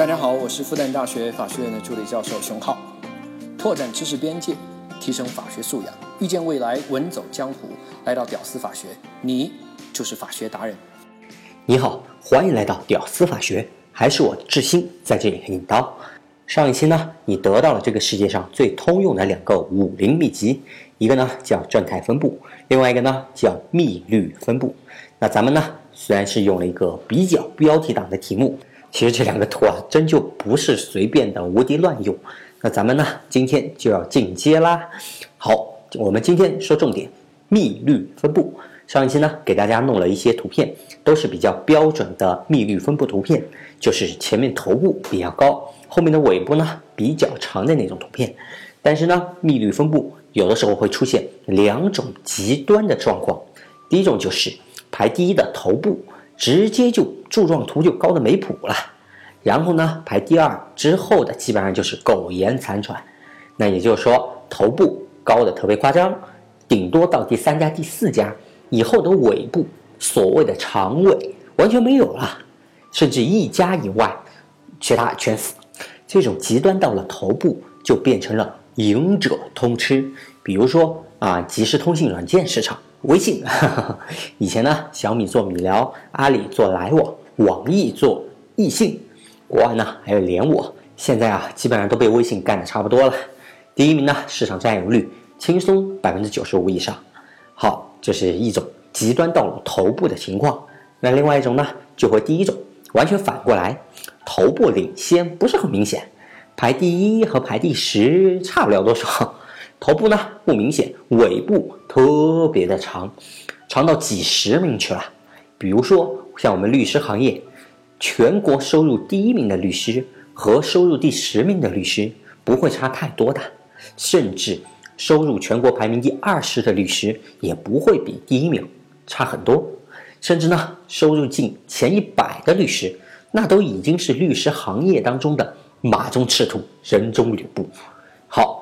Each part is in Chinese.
大家好，我是复旦大学法学院的助理教授熊浩，拓展知识边界，提升法学素养，遇见未来，稳走江湖。来到屌丝法学，你就是法学达人。你好，欢迎来到屌丝法学，还是我志新在这里引刀。上一期呢，你得到了这个世界上最通用的两个武林秘籍，一个呢叫正态分布，另外一个呢叫幂律分布。那咱们呢，虽然是用了一个比较标题党的题目。其实这两个图啊，真就不是随便的无敌乱用。那咱们呢，今天就要进阶啦。好，我们今天说重点，幂律分布。上一期呢，给大家弄了一些图片，都是比较标准的幂律分布图片，就是前面头部比较高，后面的尾部呢比较长的那种图片。但是呢，幂律分布有的时候会出现两种极端的状况。第一种就是排第一的头部。直接就柱状图就高的没谱了，然后呢排第二之后的基本上就是苟延残喘，那也就是说头部高的特别夸张，顶多到第三家第四家以后的尾部所谓的长尾完全没有了，甚至一家以外其他全死，这种极端到了头部就变成了赢者通吃，比如说啊即时通信软件市场。微信，以前呢，小米做米聊，阿里做来往，网易做易信，国外呢还有连我，现在啊基本上都被微信干的差不多了。第一名呢，市场占有率轻松百分之九十五以上。好，这是一种极端到了头部的情况。那另外一种呢，就和第一种完全反过来，头部领先不是很明显，排第一和排第十差不了多少。头部呢不明显，尾部特别的长，长到几十名去了。比如说像我们律师行业，全国收入第一名的律师和收入第十名的律师不会差太多的，甚至收入全国排名第二十的律师也不会比第一名差很多。甚至呢，收入进前一百的律师，那都已经是律师行业当中的马中赤兔，人中吕布。好。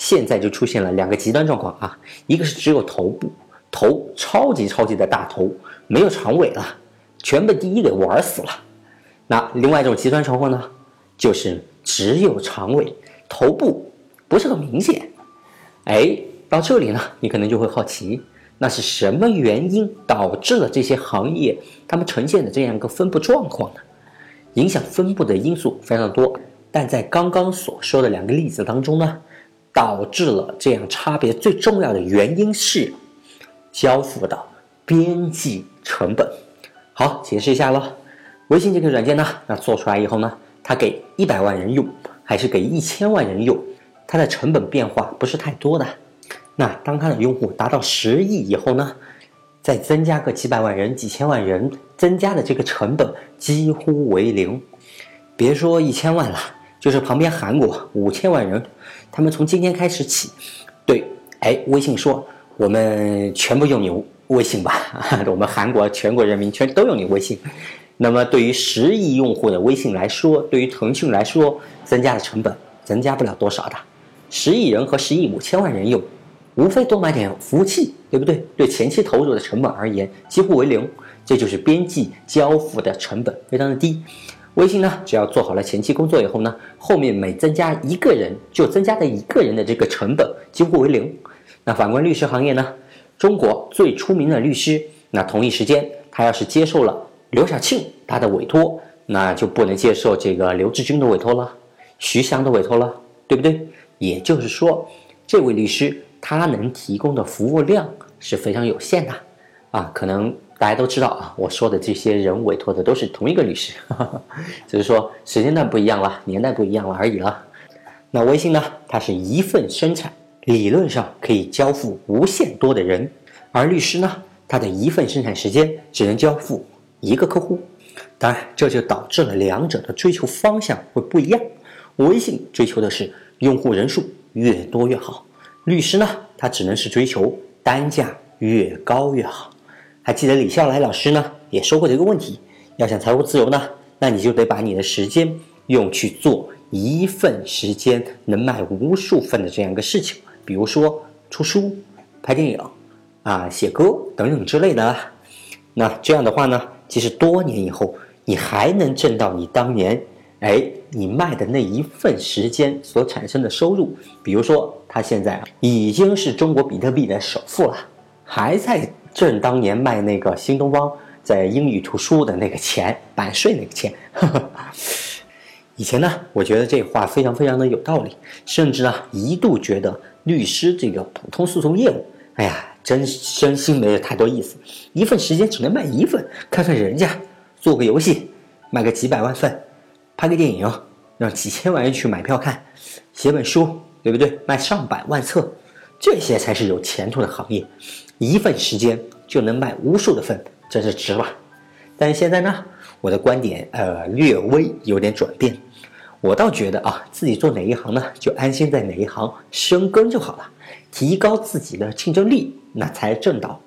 现在就出现了两个极端状况啊，一个是只有头部头超级超级的大头，没有长尾了，全被第一给玩死了。那另外一种极端状况呢，就是只有长尾，头部不是很明显。哎，到这里呢，你可能就会好奇，那是什么原因导致了这些行业他们呈现的这样一个分布状况呢？影响分布的因素非常多，但在刚刚所说的两个例子当中呢。导致了这样差别最重要的原因是交付的边际成本。好，解释一下喽。微信这个软件呢，那做出来以后呢，它给一百万人用还是给一千万人用，它的成本变化不是太多的。那当它的用户达到十亿以后呢，再增加个几百万人、几千万人，增加的这个成本几乎为零。别说一千万了。就是旁边韩国五千万人，他们从今天开始起，对，哎，微信说我们全部用你微信吧，我们韩国全国人民全都用你微信。那么对于十亿用户的微信来说，对于腾讯来说，增加的成本增加不了多少的。十亿人和十亿五千万人用，无非多买点服务器，对不对？对前期投入的成本而言，几乎为零。这就是边际交付的成本非常的低。微信呢，只要做好了前期工作以后呢，后面每增加一个人，就增加的一个人的这个成本几乎为零。那反观律师行业呢，中国最出名的律师，那同一时间他要是接受了刘晓庆他的委托，那就不能接受这个刘志军的委托了，徐翔的委托了，对不对？也就是说，这位律师他能提供的服务量是非常有限的，啊，可能。大家都知道啊，我说的这些人委托的都是同一个律师，只是说时间段不一样了，年代不一样了而已了。那微信呢？它是一份生产，理论上可以交付无限多的人，而律师呢，他的一份生产时间只能交付一个客户。当然，这就导致了两者的追求方向会不一样。微信追求的是用户人数越多越好，律师呢，他只能是追求单价越高越好。还记得李笑来老师呢，也说过这个问题：要想财务自由呢，那你就得把你的时间用去做一份时间能卖无数份的这样一个事情，比如说出书、拍电影、啊写歌等等之类的。那这样的话呢，其实多年以后，你还能挣到你当年哎，你卖的那一份时间所产生的收入，比如说他现在已经是中国比特币的首富了，还在挣当年卖那个新东方在英语图书的那个钱，版税那个钱。以前呢，我觉得这话非常非常的有道理，甚至呢一度觉得律师这个普通诉讼业务，哎呀，真真心没有太多意思，一份时间只能卖一份，看看人家做个游戏卖个几百万份，拍个电影让几千万人去买票看，写本书对不对？卖上百万册，这些才是有前途的行业，一份时间就能卖无数的份，真是值了。但现在呢，我的观点呃略微有点转变。我倒觉得啊，自己做哪一行呢，就安心在哪一行深耕就好了，提高自己的竞争力，那才是正道。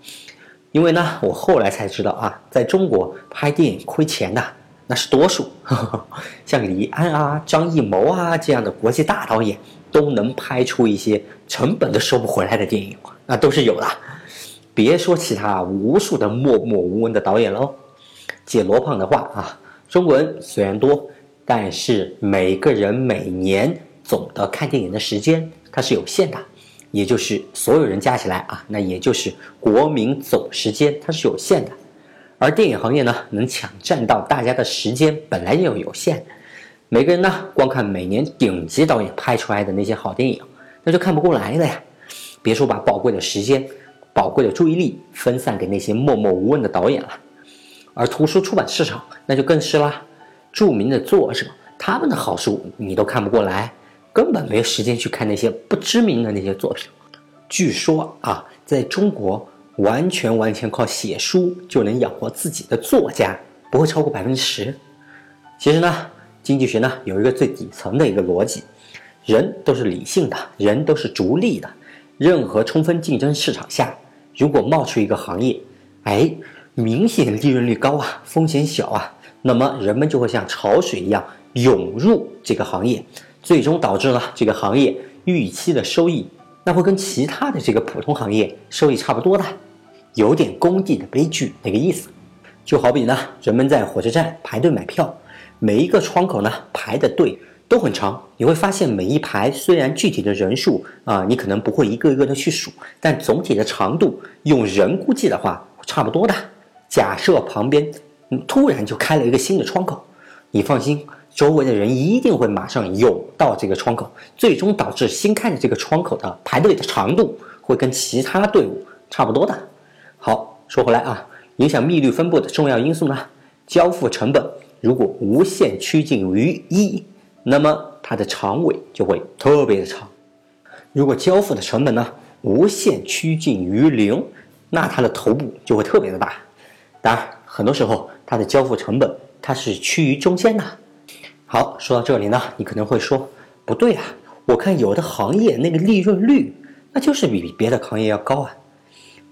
因为呢，我后来才知道啊，在中国拍电影亏钱的那是多数，像李安啊、张艺谋啊这样的国际大导演，都能拍出一些成本都收不回来的电影，那都是有的。别说其他无数的默默无闻的导演喽。借罗胖的话啊，中国人虽然多。但是每个人每年总的看电影的时间它是有限的，也就是所有人加起来啊，那也就是国民总时间它是有限的。而电影行业呢，能抢占到大家的时间本来就有限，每个人呢光看每年顶级导演拍出来的那些好电影，那就看不过来了呀。别说把宝贵的时间、宝贵的注意力分散给那些默默无闻的导演了，而图书出版市场那就更是啦。著名的作者，他们的好书你都看不过来，根本没有时间去看那些不知名的那些作品。据说啊，在中国完全完全靠写书就能养活自己的作家不会超过百分之十。其实呢，经济学呢有一个最底层的一个逻辑：人都是理性的，人都是逐利的。任何充分竞争市场下，如果冒出一个行业，哎，明显利润率高啊，风险小啊。那么人们就会像潮水一样涌入这个行业，最终导致呢这个行业预期的收益，那会跟其他的这个普通行业收益差不多的，有点工地的悲剧那个意思。就好比呢，人们在火车站排队买票，每一个窗口呢排的队都很长，你会发现每一排虽然具体的人数啊，你可能不会一个一个的去数，但总体的长度用人估计的话差不多的。假设旁边。突然就开了一个新的窗口，你放心，周围的人一定会马上涌到这个窗口，最终导致新开的这个窗口的排队的长度会跟其他队伍差不多的。好，说回来啊，影响密率分布的重要因素呢，交付成本如果无限趋近于一，那么它的长尾就会特别的长；如果交付的成本呢无限趋近于零，那它的头部就会特别的大。当然，很多时候。它的交付成本，它是趋于中间的。好，说到这里呢，你可能会说，不对啊，我看有的行业那个利润率，那就是比别的行业要高啊，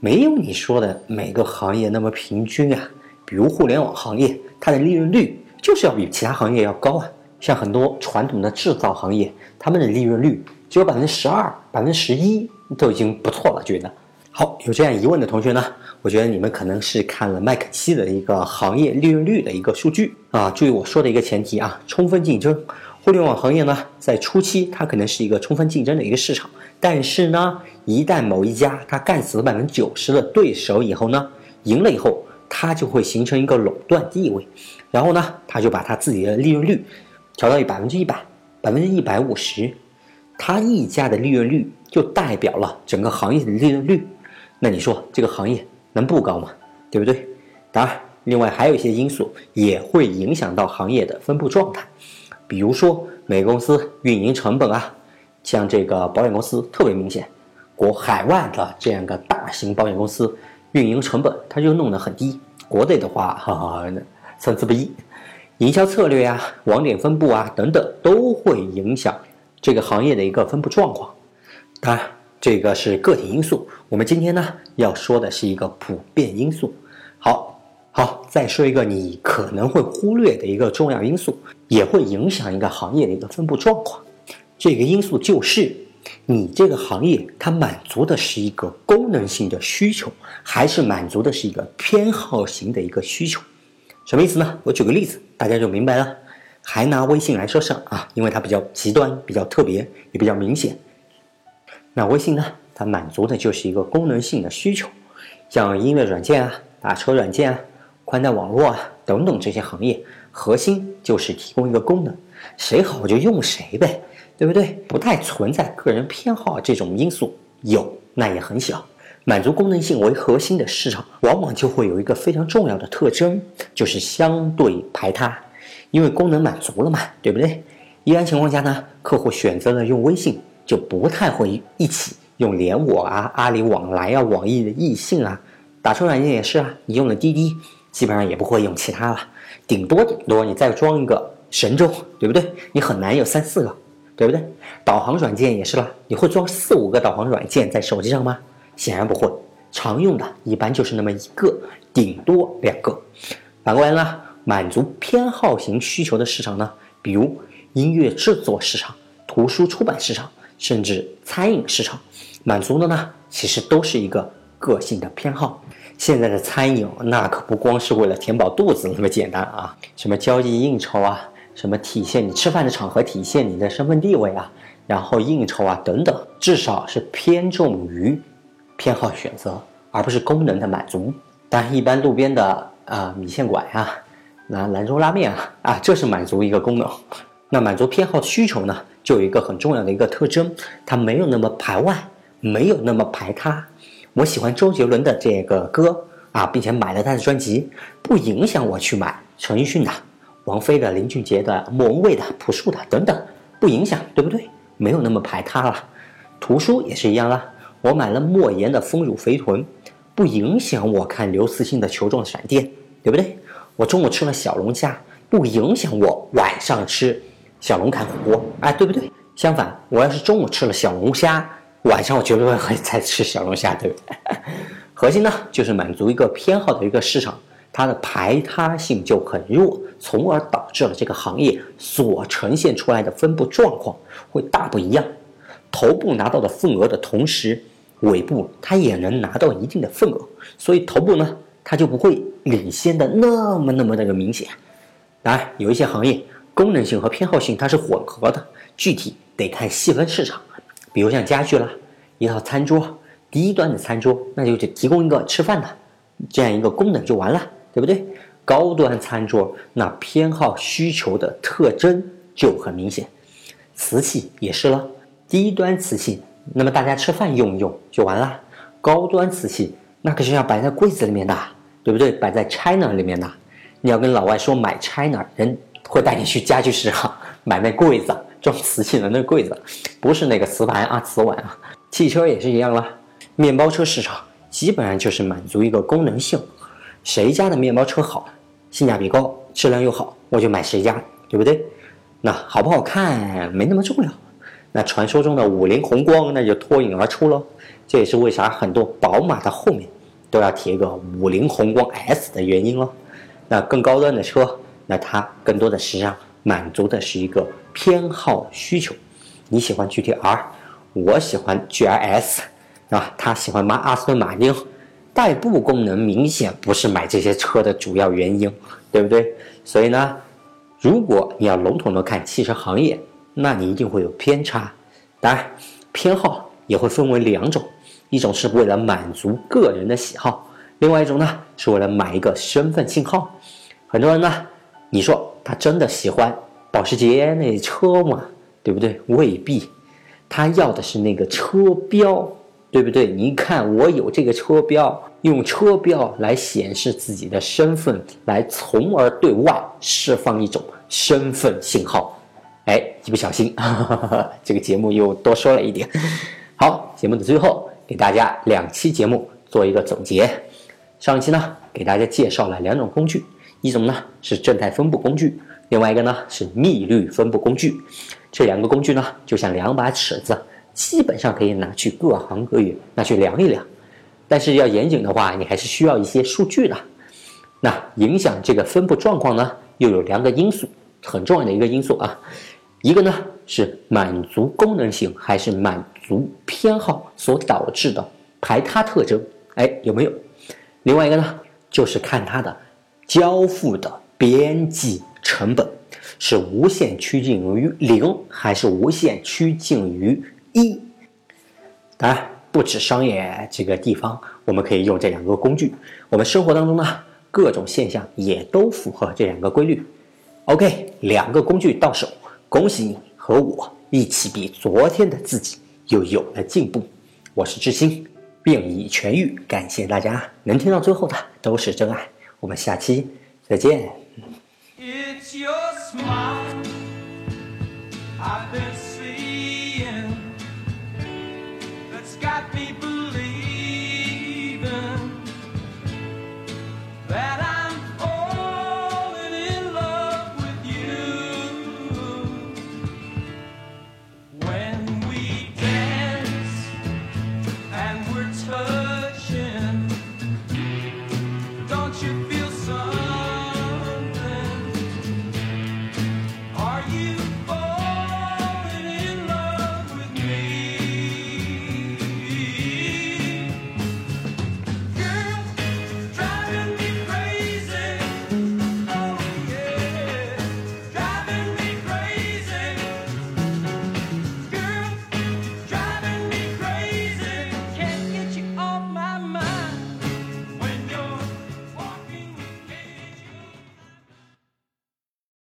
没有你说的每个行业那么平均啊。比如互联网行业，它的利润率就是要比其他行业要高啊。像很多传统的制造行业，他们的利润率只有百分之十二、百分之十一，都已经不错了，觉得。好，有这样疑问的同学呢，我觉得你们可能是看了麦肯锡的一个行业利润率的一个数据啊。注意我说的一个前提啊，充分竞争。互联网行业呢，在初期它可能是一个充分竞争的一个市场，但是呢，一旦某一家它干死了百分之九十的对手以后呢，赢了以后，它就会形成一个垄断地位，然后呢，它就把它自己的利润率调到百分之一百、百分之一百五十，它一家的利润率就代表了整个行业的利润率。那你说这个行业能不高吗？对不对？当然，另外还有一些因素也会影响到行业的分布状态，比如说每个公司运营成本啊，像这个保险公司特别明显，国海外的这样一个大型保险公司运营成本它就弄得很低，国内的话哈哈参差不一，营销策略啊、网点分布啊等等都会影响这个行业的一个分布状况，当然。这个是个体因素，我们今天呢要说的是一个普遍因素。好，好，再说一个你可能会忽略的一个重要因素，也会影响一个行业的一个分布状况。这个因素就是你这个行业它满足的是一个功能性的需求，还是满足的是一个偏好型的一个需求？什么意思呢？我举个例子，大家就明白了。还拿微信来说事儿啊，因为它比较极端、比较特别，也比较明显。那微信呢，它满足的就是一个功能性的需求，像音乐软件啊、打车软件啊、宽带网络啊等等这些行业，核心就是提供一个功能，谁好就用谁呗，对不对？不太存在个人偏好这种因素，有那也很小。满足功能性为核心的市场，往往就会有一个非常重要的特征，就是相对排他，因为功能满足了嘛，对不对？一般情况下呢，客户选择了用微信，就不太会一起用连我啊、阿里往来啊、网易的易信啊，打车软件也是啊，你用了滴滴，基本上也不会用其他了，顶多顶多你再装一个神州，对不对？你很难有三四个，对不对？导航软件也是了，你会装四五个导航软件在手机上吗？显然不会，常用的一般就是那么一个，顶多两个。反过来呢，满足偏好型需求的市场呢，比如音乐制作市场、图书出版市场，甚至餐饮市场，满足的呢，其实都是一个个性的偏好。现在的餐饮那可不光是为了填饱肚子那么简单啊，什么交际应酬啊，什么体现你吃饭的场合体现你的身份地位啊，然后应酬啊等等，至少是偏重于。偏好选择，而不是功能的满足。当然，一般路边的啊米线馆呀，那兰州拉面啊啊，这是满足一个功能。那满足偏好需求呢，就有一个很重要的一个特征，它没有那么排外，没有那么排他。我喜欢周杰伦的这个歌啊，并且买了他的专辑，不影响我去买陈奕迅的、王菲的、林俊杰的、莫文蔚的、朴树的等等，不影响，对不对？没有那么排他了。图书也是一样啦。我买了莫言的《丰乳肥臀》，不影响我看刘慈欣的《球状闪电》，对不对？我中午吃了小龙虾，不影响我晚上吃小龙坎火锅，哎，对不对？相反，我要是中午吃了小龙虾，晚上我绝对会再吃小龙虾，对不对？核心呢，就是满足一个偏好的一个市场，它的排他性就很弱，从而导致了这个行业所呈现出来的分布状况会大不一样。头部拿到的份额的同时，尾部它也能拿到一定的份额，所以头部呢，它就不会领先的那么那么那个明显。当然，有一些行业功能性和偏好性它是混合的，具体得看细分市场。比如像家具啦，一套餐桌，低端的餐桌那就提供一个吃饭的这样一个功能就完了，对不对？高端餐桌那偏好需求的特征就很明显。瓷器也是了，低端瓷器。那么大家吃饭用一用就完了，高端瓷器那可是要摆在柜子里面的，对不对？摆在 China 里面的，你要跟老外说买 China，人会带你去家具市场买那柜子装瓷器的那柜子，不是那个瓷盘啊、瓷碗啊。汽车也是一样了，面包车市场基本上就是满足一个功能性，谁家的面包车好，性价比高，质量又好，我就买谁家，对不对？那好不好看没那么重要。那传说中的五菱宏光那就脱颖而出喽，这也是为啥很多宝马的后面都要贴个五菱宏光 S 的原因喽。那更高端的车，那它更多的实际上满足的是一个偏好需求。你喜欢 GTR，我喜欢 GLS，啊，他喜欢马阿斯顿马丁，代步功能明显不是买这些车的主要原因，对不对？所以呢，如果你要笼统的看汽车行业。那你一定会有偏差，当然，偏好也会分为两种，一种是为了满足个人的喜好，另外一种呢是为了买一个身份信号。很多人呢，你说他真的喜欢保时捷那车吗？对不对？未必，他要的是那个车标，对不对？你看我有这个车标，用车标来显示自己的身份，来从而对外释放一种身份信号。哎，一不小心，这个节目又多说了一点。好，节目的最后给大家两期节目做一个总结。上一期呢，给大家介绍了两种工具，一种呢是正态分布工具，另外一个呢是幂律分布工具。这两个工具呢，就像两把尺子，基本上可以拿去各行各业拿去量一量。但是要严谨的话，你还是需要一些数据的。那影响这个分布状况呢，又有两个因素，很重要的一个因素啊。一个呢是满足功能性还是满足偏好所导致的排他特征，哎有没有？另外一个呢就是看它的交付的边际成本。是无限趋近于零，还是无限趋近于一？当然，不止商业这个地方，我们可以用这两个工具。我们生活当中呢，各种现象也都符合这两个规律。OK，两个工具到手，恭喜你和我一起比昨天的自己又有了进步。我是志新，病已痊愈，感谢大家能听到最后的都是真爱。我们下期再见。It's your smile.